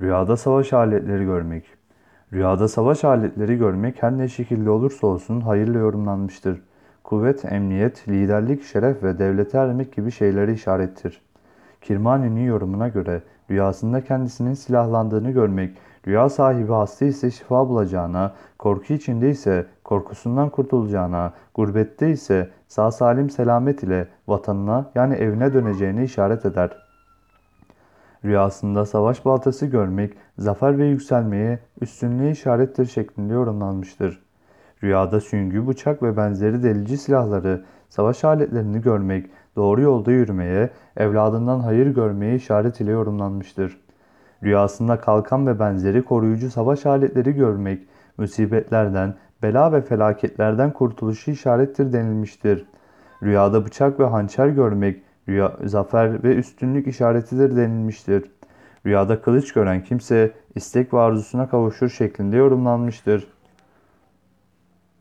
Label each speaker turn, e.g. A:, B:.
A: Rüyada savaş aletleri görmek. Rüyada savaş aletleri görmek her ne şekilde olursa olsun hayırlı yorumlanmıştır. Kuvvet, emniyet, liderlik, şeref ve devlete ermek gibi şeyleri işarettir. Kirmani'nin yorumuna göre rüyasında kendisinin silahlandığını görmek, rüya sahibi hasta ise şifa bulacağına, korku içinde ise korkusundan kurtulacağına, gurbette ise sağ salim selamet ile vatanına yani evine döneceğini işaret eder. Rüyasında savaş baltası görmek, zafer ve yükselmeye, üstünlüğe işarettir şeklinde yorumlanmıştır. Rüyada süngü, bıçak ve benzeri delici silahları, savaş aletlerini görmek, doğru yolda yürümeye, evladından hayır görmeye işaret ile yorumlanmıştır. Rüyasında kalkan ve benzeri koruyucu savaş aletleri görmek, musibetlerden, bela ve felaketlerden kurtuluşu işarettir denilmiştir. Rüyada bıçak ve hançer görmek, rüya, zafer ve üstünlük işaretidir denilmiştir. Rüyada kılıç gören kimse istek ve arzusuna kavuşur şeklinde yorumlanmıştır.